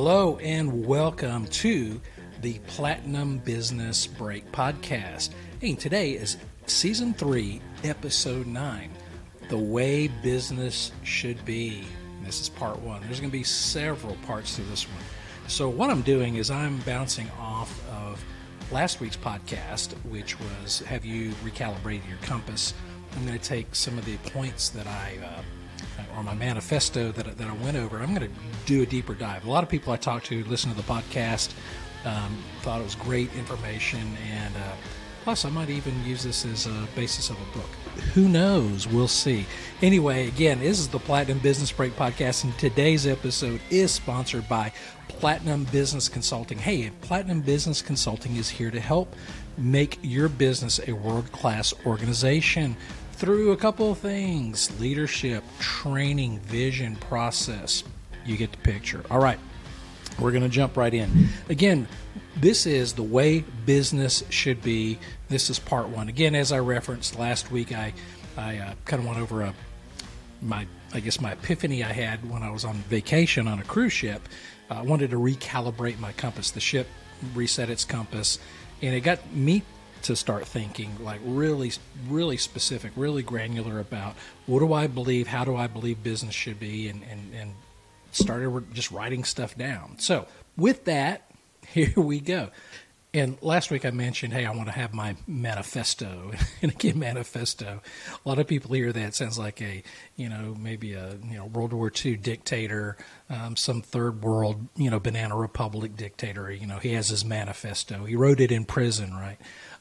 Hello and welcome to the Platinum Business Break podcast. Hey, today is season three, episode nine The Way Business Should Be. This is part one. There's going to be several parts to this one. So, what I'm doing is I'm bouncing off of last week's podcast, which was Have You Recalibrated Your Compass? I'm going to take some of the points that I uh, or my manifesto that, that I went over, I'm going to do a deeper dive. A lot of people I talked to listen to the podcast, um, thought it was great information, and uh, plus I might even use this as a basis of a book. Who knows? We'll see. Anyway, again, this is the Platinum Business Break podcast, and today's episode is sponsored by Platinum Business Consulting. Hey, Platinum Business Consulting is here to help make your business a world class organization through a couple of things leadership, training, vision, process. You get the picture. All right, we're going to jump right in. Again, this is the way business should be. This is part one. Again, as I referenced last week, I, I uh, kind of went over a, my, I guess my epiphany I had when I was on vacation on a cruise ship. I wanted to recalibrate my compass. The ship reset its compass, and it got me to start thinking like really really specific really granular about what do i believe how do i believe business should be and and, and started just writing stuff down so with that here we go and last week I mentioned, hey, I want to have my manifesto. And again, manifesto. A lot of people hear that sounds like a, you know, maybe a, you know, World War II dictator, um, some third world, you know, banana republic dictator. You know, he has his manifesto. He wrote it in prison, right?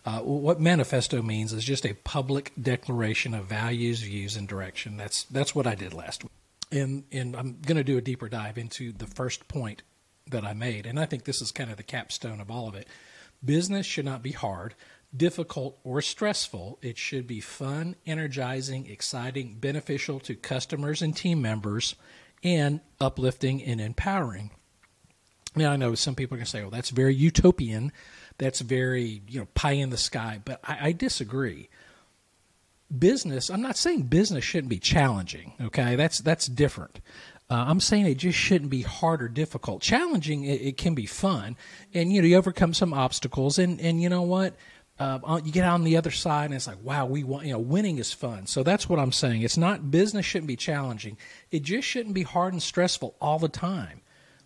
Uh, what manifesto means is just a public declaration of values, views, and direction. That's that's what I did last week, and and I'm going to do a deeper dive into the first point that I made, and I think this is kind of the capstone of all of it. Business should not be hard, difficult, or stressful. It should be fun, energizing, exciting, beneficial to customers and team members, and uplifting and empowering. Now I know some people are going to say, "Well, that's very utopian." that's very you know pie in the sky. But I, I disagree. Business. I'm not saying business shouldn't be challenging. Okay, that's that's different. Uh, I'm saying it just shouldn't be hard or difficult. Challenging, it, it, can be fun, and you know you overcome some obstacles, and and you know what, uh, you get on the other side, and it's like wow, we want you know winning is fun. So that's what I'm saying. It's not business shouldn't be challenging. It just shouldn't be hard and stressful all the time,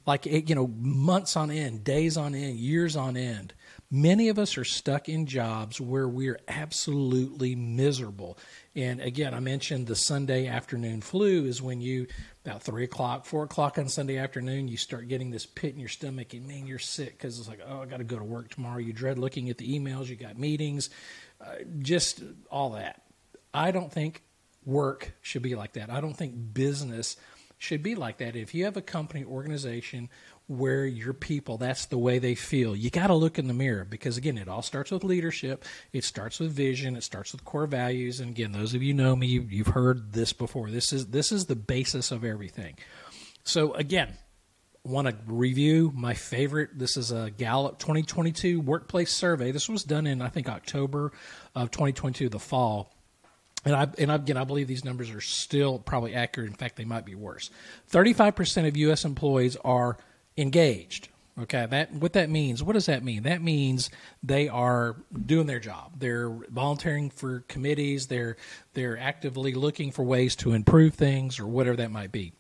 like it, you know months on end, days on end, years on end. Many of us are stuck in jobs where we're absolutely miserable. And again, I mentioned the Sunday afternoon flu is when you, about three o'clock, four o'clock on Sunday afternoon, you start getting this pit in your stomach and man, you're sick because it's like, oh, I got to go to work tomorrow. You dread looking at the emails, you got meetings, uh, just all that. I don't think work should be like that. I don't think business should be like that. If you have a company organization where your people that's the way they feel you got to look in the mirror because again it all starts with leadership it starts with vision it starts with core values and again those of you know me you've heard this before. This is this is the basis of everything. So again want to review my favorite this is a gallup 2022 workplace survey. This was done in i think october of 2022 the fall and I and again, I believe these numbers are still probably accurate. In fact, they might be worse. Thirty-five percent of U.S. employees are engaged. Okay, that what that means. What does that mean? That means they are doing their job. They're volunteering for committees. They're they're actively looking for ways to improve things or whatever that might be.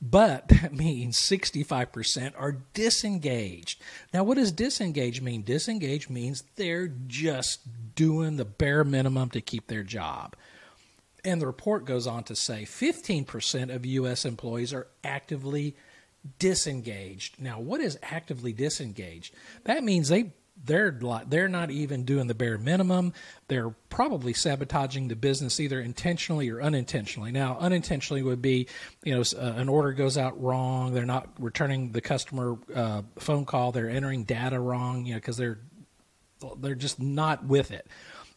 But that means 65% are disengaged. Now, what does disengage mean? Disengage means they're just doing the bare minimum to keep their job. And the report goes on to say 15% of U.S. employees are actively disengaged. Now, what is actively disengaged? That means they they're they're not even doing the bare minimum. They're probably sabotaging the business either intentionally or unintentionally. Now, unintentionally would be, you know, uh, an order goes out wrong. They're not returning the customer uh, phone call. They're entering data wrong, you know, because they're they're just not with it.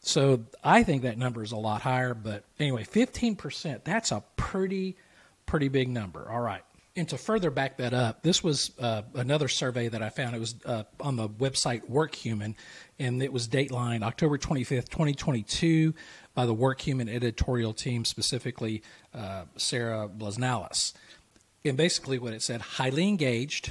So I think that number is a lot higher. But anyway, fifteen percent. That's a pretty pretty big number. All right. And to further back that up, this was uh, another survey that I found. It was uh, on the website WorkHuman, and it was dateline October 25th, 2022, by the WorkHuman editorial team, specifically uh, Sarah Blasnalis. And basically, what it said highly engaged,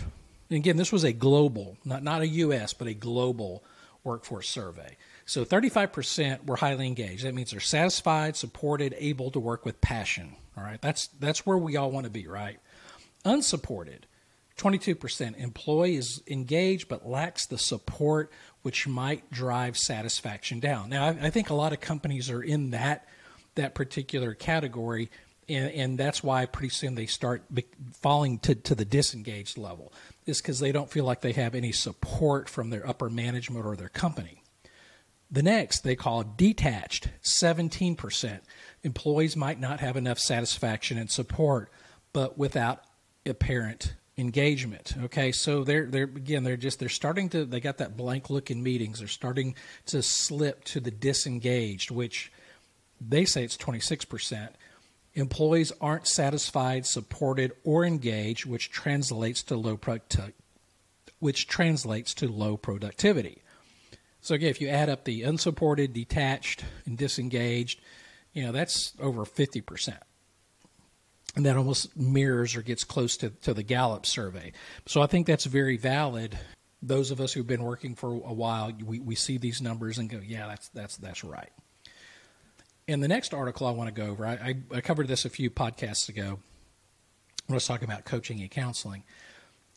And again, this was a global, not, not a U.S., but a global workforce survey. So 35% were highly engaged. That means they're satisfied, supported, able to work with passion. All right, that's that's where we all want to be, right? Unsupported, 22% employee is engaged but lacks the support which might drive satisfaction down. Now, I, I think a lot of companies are in that that particular category, and, and that's why pretty soon they start falling to, to the disengaged level. Is because they don't feel like they have any support from their upper management or their company. The next they call detached, 17%. Employees might not have enough satisfaction and support, but without apparent engagement. Okay, so they're they're again they're just they're starting to they got that blank look in meetings. They're starting to slip to the disengaged, which they say it's 26 percent. Employees aren't satisfied, supported, or engaged, which translates to low product, which translates to low productivity. So again, if you add up the unsupported, detached, and disengaged, you know that's over 50 percent and that almost mirrors or gets close to, to the Gallup survey. So I think that's very valid. Those of us who've been working for a while, we, we see these numbers and go, yeah, that's that's that's right. In the next article I want to go over, I, I, I covered this a few podcasts ago when I was talking about coaching and counseling.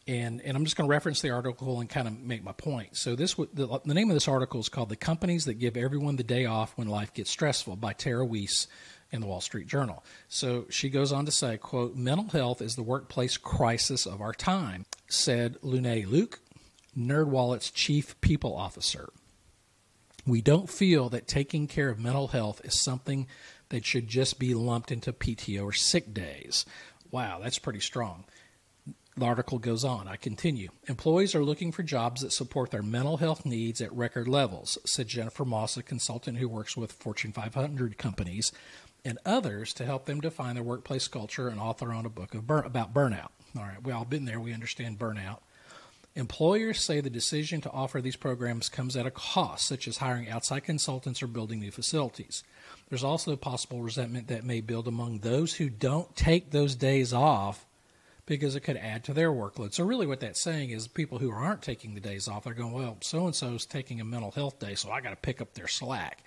And, and I'm just going to reference the article and kind of make my point. So this the, the name of this article is called "The Companies That Give Everyone the Day Off When Life Gets Stressful" by Tara Weiss, in the Wall Street Journal. So she goes on to say, quote, mental health is the workplace crisis of our time, said Lune Luke, NerdWallet's chief people officer. We don't feel that taking care of mental health is something that should just be lumped into PTO or sick days. Wow, that's pretty strong. The article goes on. I continue. Employees are looking for jobs that support their mental health needs at record levels, said Jennifer Moss, a consultant who works with Fortune 500 companies and others to help them define their workplace culture and author on a book about burnout. All right, we all been there. We understand burnout. Employers say the decision to offer these programs comes at a cost, such as hiring outside consultants or building new facilities. There's also possible resentment that may build among those who don't take those days off because it could add to their workload. So, really, what that's saying is people who aren't taking the days off, they're going, well, so and so is taking a mental health day, so I got to pick up their slack.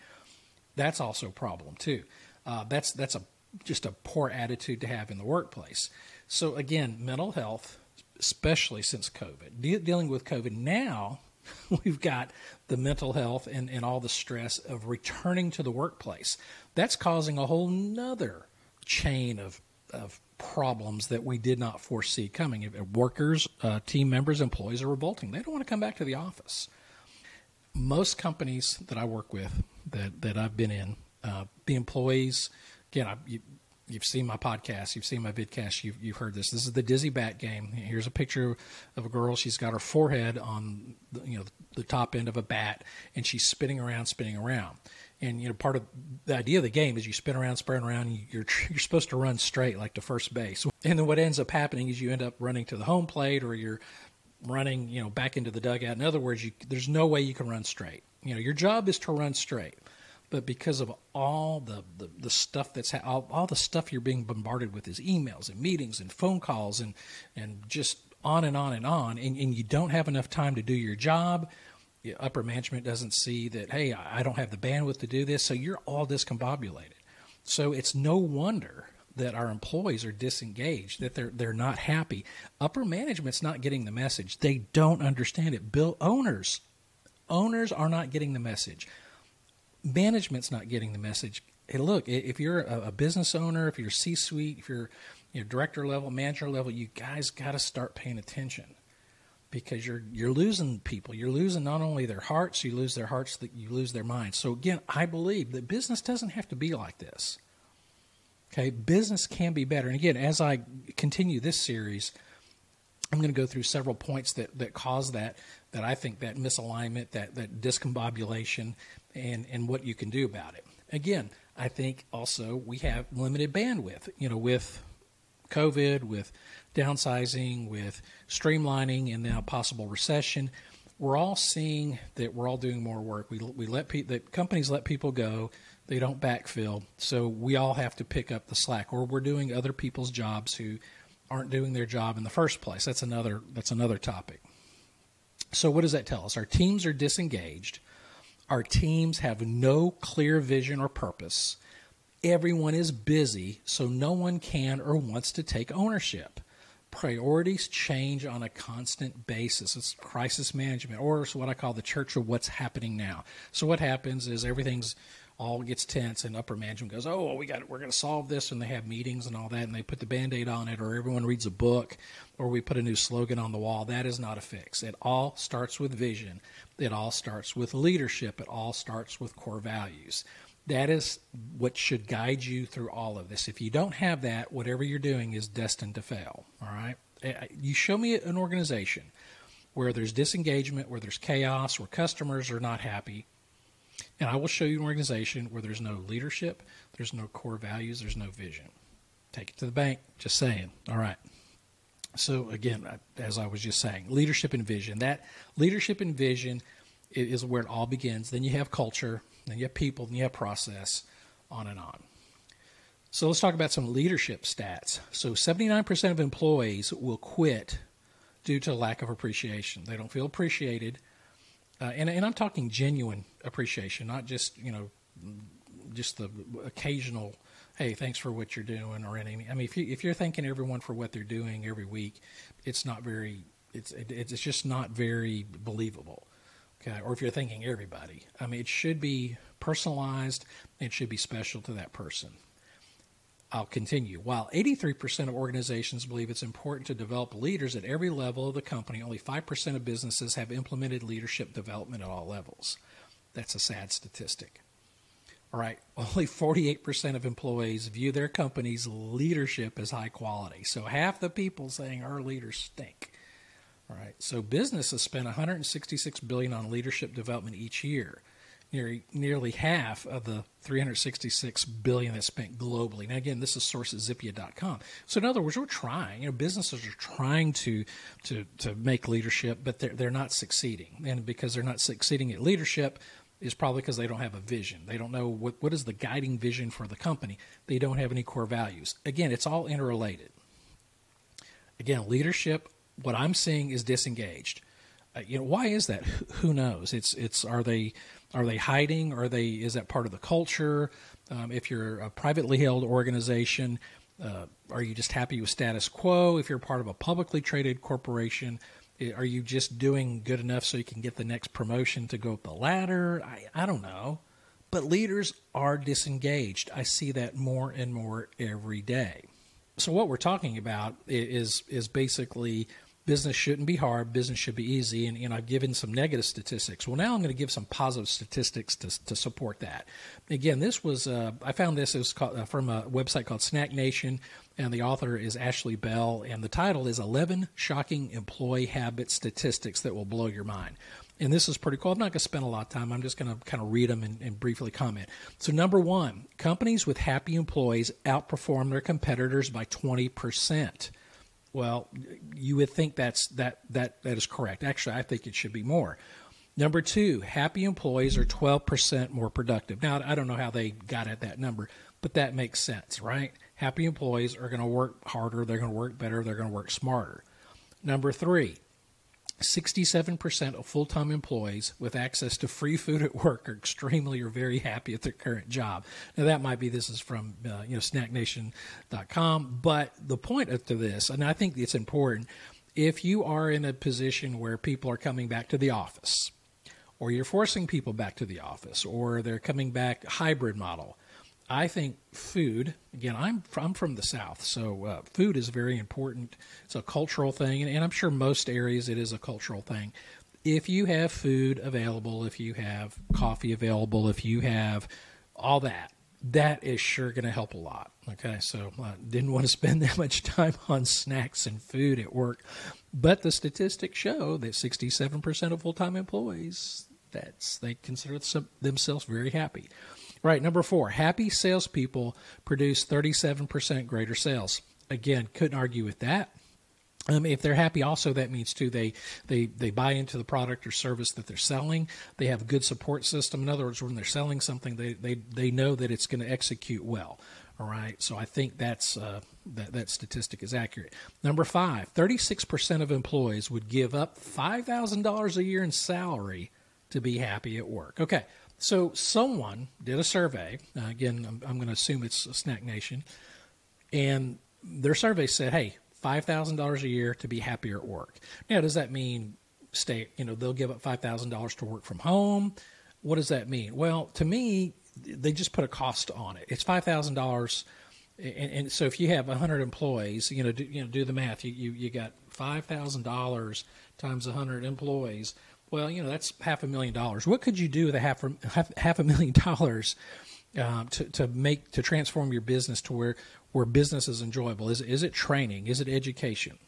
That's also a problem, too. Uh, that's that's a just a poor attitude to have in the workplace. So again, mental health, especially since COVID, de- dealing with COVID now, we've got the mental health and, and all the stress of returning to the workplace. That's causing a whole nother chain of of problems that we did not foresee coming. Workers, uh, team members, employees are revolting. They don't want to come back to the office. Most companies that I work with, that, that I've been in, uh, the employees. Again, I, you, have seen my podcast, you've seen my vidcast, you've, you've heard this. This is the dizzy bat game. Here's a picture of a girl. She's got her forehead on the, you know the top end of a bat, and she's spinning around, spinning around. And you know, part of the idea of the game is you spin around, spin around. You're you're supposed to run straight, like to first base. And then what ends up happening is you end up running to the home plate, or you're running, you know, back into the dugout. In other words, you, there's no way you can run straight. You know, your job is to run straight but because of all the, the, the stuff that's ha- all, all the stuff you're being bombarded with is emails and meetings and phone calls and and just on and on and on and, and you don't have enough time to do your job upper management doesn't see that hey i don't have the bandwidth to do this. So you're all discombobulated. So it's no wonder that our employees are disengaged that they're they're not happy. Upper management's not getting the message. They don't understand it. Bill owners owners are not getting the message. Management's not getting the message. Hey, look, if you're a, business owner, if you're C-suite, if you're you know, director level, manager level, you guys got to start paying attention because you're you're losing people. You're losing not only their hearts, you lose their hearts, that you lose their minds. So again, I believe that business doesn't have to be like this. Okay, business can be better. And again, as I continue this series, I'm going to go through several points that, that cause that, that I think that misalignment, that, that discombobulation, and, and what you can do about it. Again, I think also we have limited bandwidth, you know, with COVID, with downsizing, with streamlining, and now possible recession. We're all seeing that we're all doing more work. We, we let pe- that companies let people go. They don't backfill. So we all have to pick up the slack, or we're doing other people's jobs who aren't doing their job in the first place. That's another that's another topic. So what does that tell us? Our teams are disengaged. Our teams have no clear vision or purpose. Everyone is busy, so no one can or wants to take ownership. Priorities change on a constant basis. It's crisis management, or it's what I call the church of what's happening now. So what happens is everything's all gets tense and upper management goes, "Oh, well, we got we're going to solve this," and they have meetings and all that, and they put the band-aid on it, or everyone reads a book, or we put a new slogan on the wall. That is not a fix. It all starts with vision. It all starts with leadership. It all starts with core values. That is what should guide you through all of this. If you don't have that, whatever you're doing is destined to fail. All right. Eh, you show me an organization where there's disengagement, where there's chaos, where customers are not happy, and I will show you an organization where there's no leadership, there's no core values, there's no vision. Take it to the bank, just saying. All right. So, again, as I was just saying, leadership and vision. That leadership and vision is where it all begins. Then you have culture, then you have people, then you have process, on and on. So, let's talk about some leadership stats. So, 79% of employees will quit due to lack of appreciation. They don't feel appreciated uh, and, and I'm talking genuine appreciation, not just you know, just the occasional, hey, thanks for what you're doing, or any. I mean, if you if you're thanking everyone for what they're doing every week, it's not very. It's it, it's just not very believable. Okay, or if you're thinking everybody, I mean, it should be personalized. It should be special to that person. I'll continue. While 83% of organizations believe it's important to develop leaders at every level of the company, only 5% of businesses have implemented leadership development at all levels. That's a sad statistic. All right, only 48% of employees view their company's leadership as high quality. So half the people saying our leaders stink. All right, so businesses spend 166 billion on leadership development each year nearly, nearly half of the 366 billion that's spent globally. Now, again, this is source at Zippia.com. So, in other words, we're trying. You know, businesses are trying to to to make leadership, but they're they're not succeeding, and because they're not succeeding at leadership. Is probably because they don't have a vision. They don't know what, what is the guiding vision for the company. They don't have any core values. Again, it's all interrelated. Again, leadership, what I'm seeing is disengaged. Uh, you know, why is that? Who knows? It's it's are they are they hiding? Are they? Is that part of the culture? Um, if you're a privately held organization, uh, are you just happy with status quo? If you're part of a publicly traded corporation, are you just doing good enough so you can get the next promotion to go up the ladder? I, I don't know. But leaders are disengaged. I see that more and more every day. So what we're talking about is is basically business shouldn't be hard, business should be easy. And, I've given some negative statistics. Well, now I'm going to give some positive statistics to, to support that. Again, this was, uh, I found this is uh, from a website called Snack Nation, and the author is Ashley Bell, and the title is 11 Shocking Employee Habit Statistics That Will Blow Your Mind. And this is pretty cool. I'm not going to spend a lot of time. I'm just going to kind of read them and, and briefly comment. So, number one, companies with happy employees outperform their competitors by 20%. Well, you would think that's that that that is correct. Actually, I think it should be more. Number two, happy employees are 12% more productive. Now, I don't know how they got at that number, but that makes sense, right? Happy employees are going to work harder, they're going to work better, they're going to work smarter. Number three, 67% of full time employees with access to free food at work are extremely or very happy at their current job. Now, that might be this is from uh, you know snacknation.com, but the point of this, and I think it's important, if you are in a position where people are coming back to the office, or you're forcing people back to the office, or they're coming back hybrid model, I think food. Again, I'm from, from the South, so uh, food is very important. It's a cultural thing, and, and I'm sure most areas it is a cultural thing. If you have food available, if you have coffee available, if you have all that, that is sure going to help a lot. Okay, so I uh, didn't want to spend that much time on snacks and food at work, but the statistics show that 67% of full-time employees that's they consider themselves very happy. Right, number four, happy salespeople produce 37% greater sales. Again, couldn't argue with that. Um, if they're happy, also that means too they, they they buy into the product or service that they're selling. They have a good support system. In other words, when they're selling something, they they, they know that it's going to execute well. All right, so I think that's uh, that that statistic is accurate. Number five, 36 percent of employees would give up five thousand dollars a year in salary to be happy at work. Okay, so someone did a survey. Uh, again, I'm, I'm going to assume it's Snack Nation, and their survey said, "Hey, five thousand dollars a year to be happier at work." Now, does that mean stay? You know, they'll give up five thousand dollars to work from home. What does that mean? Well, to me, they just put a cost on it. It's five thousand dollars, and, so if you have hundred employees, you know, do, you know, do the math. You you, you got five thousand dollars times hundred employees. Well, you know, that's half a million dollars. What could you do with a half half, half a million dollars uh, to to make to transform your business to where where business is enjoyable? Is is it training? Is it education?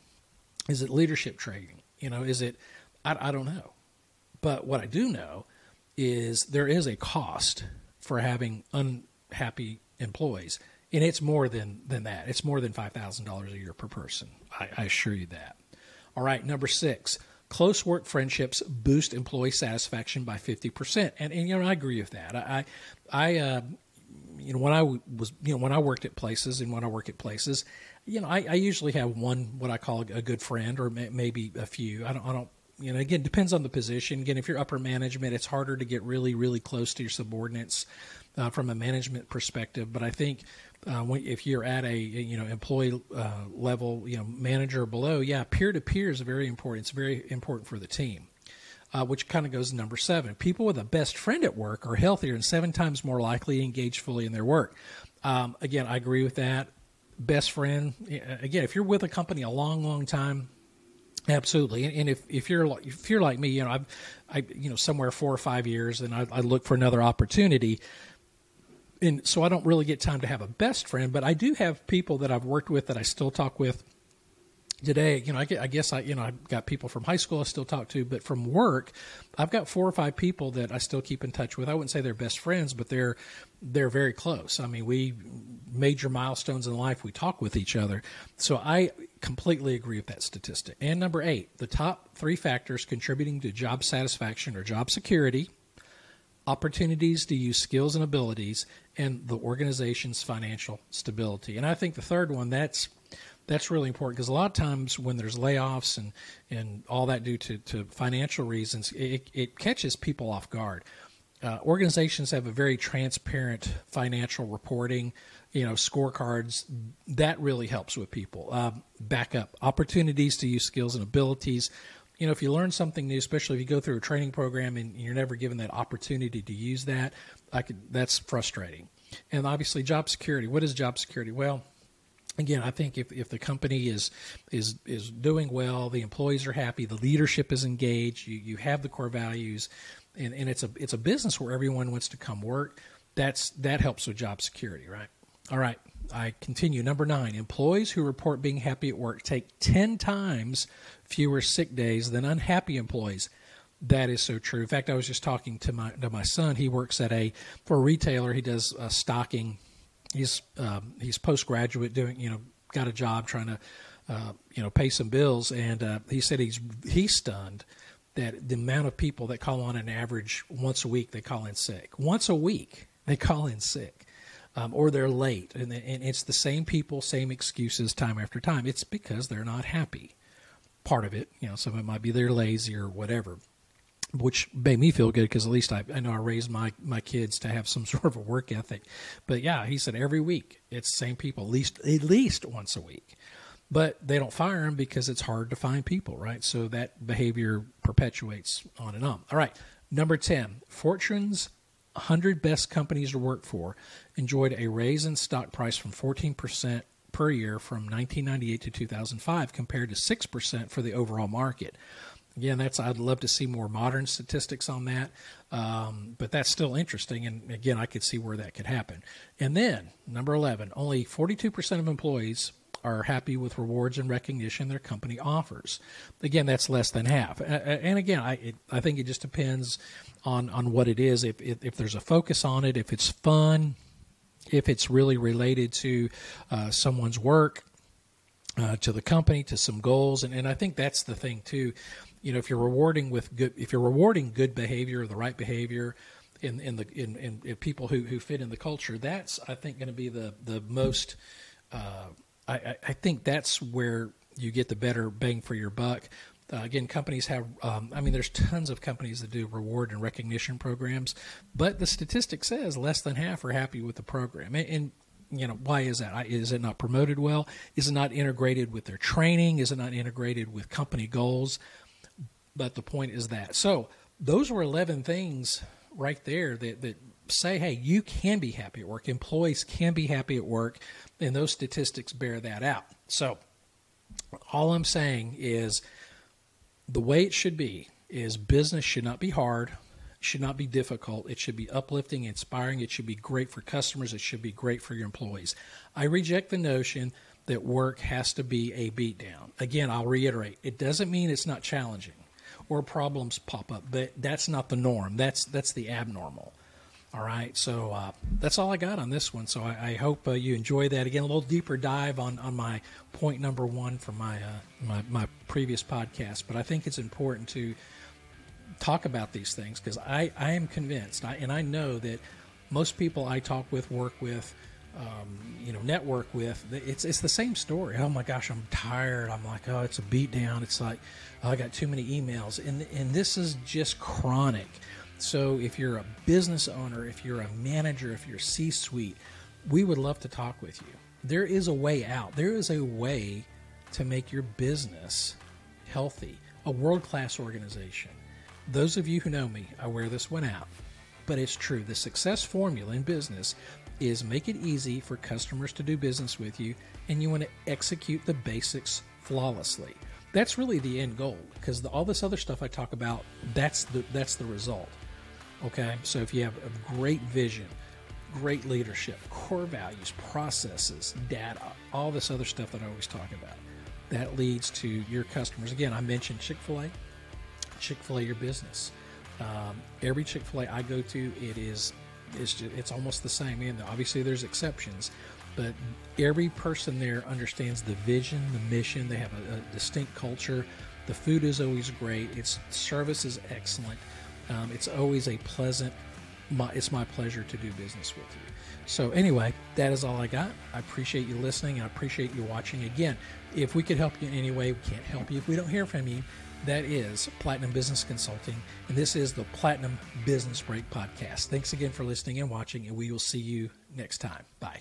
Is it leadership training? You know, is it? I, I don't know, but what I do know is there is a cost for having unhappy employees. And it's more than, than that. It's more than $5,000 a year per person. I, I assure you that. All right, number six, close work friendships boost employee satisfaction by 50%. And, and you know, I agree with that. I, I, uh, you know, when I was, you know, when I worked at places and when I work at places, you know, I, I usually have one, what I call a good friend or may, maybe a few. I don't, I don't you know, again, depends on the position. Again, if you're upper management, it's harder to get really, really close to your subordinates uh, from a management perspective. But I think uh, when, if you're at a you know employee uh, level, you know, manager or below, yeah, peer to peer is very important. It's very important for the team. Uh, which kind of goes to number seven. People with a best friend at work are healthier and seven times more likely to engage fully in their work. Um, again, I agree with that. Best friend, again, if you're with a company a long, long time, Absolutely, and if, if you're like, if you're like me, you know, I've, I you know somewhere four or five years, and I, I look for another opportunity, and so I don't really get time to have a best friend, but I do have people that I've worked with that I still talk with today, you know, I, I, guess I, you know, I've got people from high school I still talk to, but from work, I've got four or five people that I still keep in touch with. I wouldn't say they're best friends, but they're they're very close. I mean, we major milestones in life we talk with each other. So I completely agree with that statistic. And number eight, the top three factors contributing to job satisfaction or job security. Opportunities to use skills and abilities, and the organization's financial stability. And I think the third one, that's that's really important because a lot of times when there's layoffs and, and all that due to, to financial reasons, it, it catches people off guard. Uh, organizations have a very transparent financial reporting, you know, scorecards. That really helps with people. Uh, backup opportunities to use skills and abilities. You know, if you learn something new, especially if you go through a training program and you're never given that opportunity to use that, I could, that's frustrating. And obviously, job security. What is job security? Well, again, I think if, if the company is is is doing well, the employees are happy, the leadership is engaged, you, you have the core values, and, and it's a it's a business where everyone wants to come work. That's that helps with job security, right? All right, I continue. Number nine, employees who report being happy at work take ten times fewer sick days than unhappy employees. That is so true. In fact, I was just talking to my to my son. He works at a for a retailer. He does uh, stocking he's um, he's postgraduate doing you know got a job trying to uh, you know pay some bills, and uh, he said he's he's stunned that the amount of people that call on an average once a week they call in sick once a week they call in sick. Um, or they're late, and, and it's the same people, same excuses time after time. It's because they're not happy. Part of it, you know, some of it might be they're lazy or whatever which made me feel good because at least I, I know I raised my, my kids to have some sort of a work ethic. But yeah, he said every week it's the same people, at least at least once a week. But they don't fire them because it's hard to find people, right? So that behavior perpetuates on and on. All right, number ten, Fortune's 100 best companies to work for enjoyed a raise in stock price from 14% per year from 1998 to 2005 compared to 6% for the overall market again, that's I'd love to see more modern statistics on that, um, but that's still interesting. And again, I could see where that could happen. And then number eleven, only forty-two percent of employees are happy with rewards and recognition their company offers. Again, that's less than half. And again, I it, I think it just depends on on what it is. If, if, if there's a focus on it, if it's fun, if it's really related to uh, someone's work. Uh, to the company, to some goals, and, and I think that's the thing too you know if you're rewarding with good if you're rewarding good behavior the right behavior in in the in, in, in people who, who fit in the culture. That's I think going to be the the most. Uh, I, I think that's where you get the better bang for your buck. Uh, again, companies have, um, I mean, there's tons of companies that do reward and recognition programs, but the statistic says less than half are happy with the program. And, and you know, why is that? Is it not promoted well? Is it not integrated with their training? Is it not integrated with company goals? But the point is that. So those were 11 things right there that, that say, hey, you can be happy at work. Employees can be happy at work, and those statistics bear that out. So all I'm saying is the way it should be is business should not be hard should not be difficult. It should be uplifting, inspiring. It should be great for customers. It should be great for your employees. I reject the notion that work has to be a beatdown. Again, I'll reiterate, it doesn't mean it's not challenging or problems pop up, but that's not the norm. That's that's the abnormal. All right, so uh, that's all I got on this one. So I, I hope uh, you enjoy that. Again, a little deeper dive on, on my point number one from my, uh, my my previous podcast. But I think it's important to talk about these things because I, I am convinced, I, and I know that most people I talk with, work with, um, you know, network with, it's it's the same story. Oh my gosh, I'm tired. I'm like, oh, it's a beat down. It's like, oh, I got too many emails, and and this is just chronic. So if you're a business owner, if you're a manager, if you're C-suite, we would love to talk with you. There is a way out. There is a way to make your business healthy, a world-class organization. Those of you who know me, I wear this one out. But it's true. The success formula in business is make it easy for customers to do business with you, and you want to execute the basics flawlessly. That's really the end goal because all this other stuff I talk about, that's the that's the result. Okay, so if you have a great vision, great leadership, core values, processes, data, all this other stuff that I always talk about, that leads to your customers. Again, I mentioned Chick Fil A Chick Fil A your business. Um, every Chick Fil A I go to, it is it's just, it's almost the same. And obviously, there's exceptions, but every person there understands the vision, the mission. They have a, a distinct culture. The food is always great. Its service is excellent. Um, it's always a pleasant. My, it's my pleasure to do business with you. So anyway, that is all I got. I appreciate you listening. I appreciate you watching. Again, if we could help you in any way, we can't help you if we don't hear from you. That is Platinum Business Consulting, and this is the Platinum Business Break Podcast. Thanks again for listening and watching, and we will see you next time. Bye.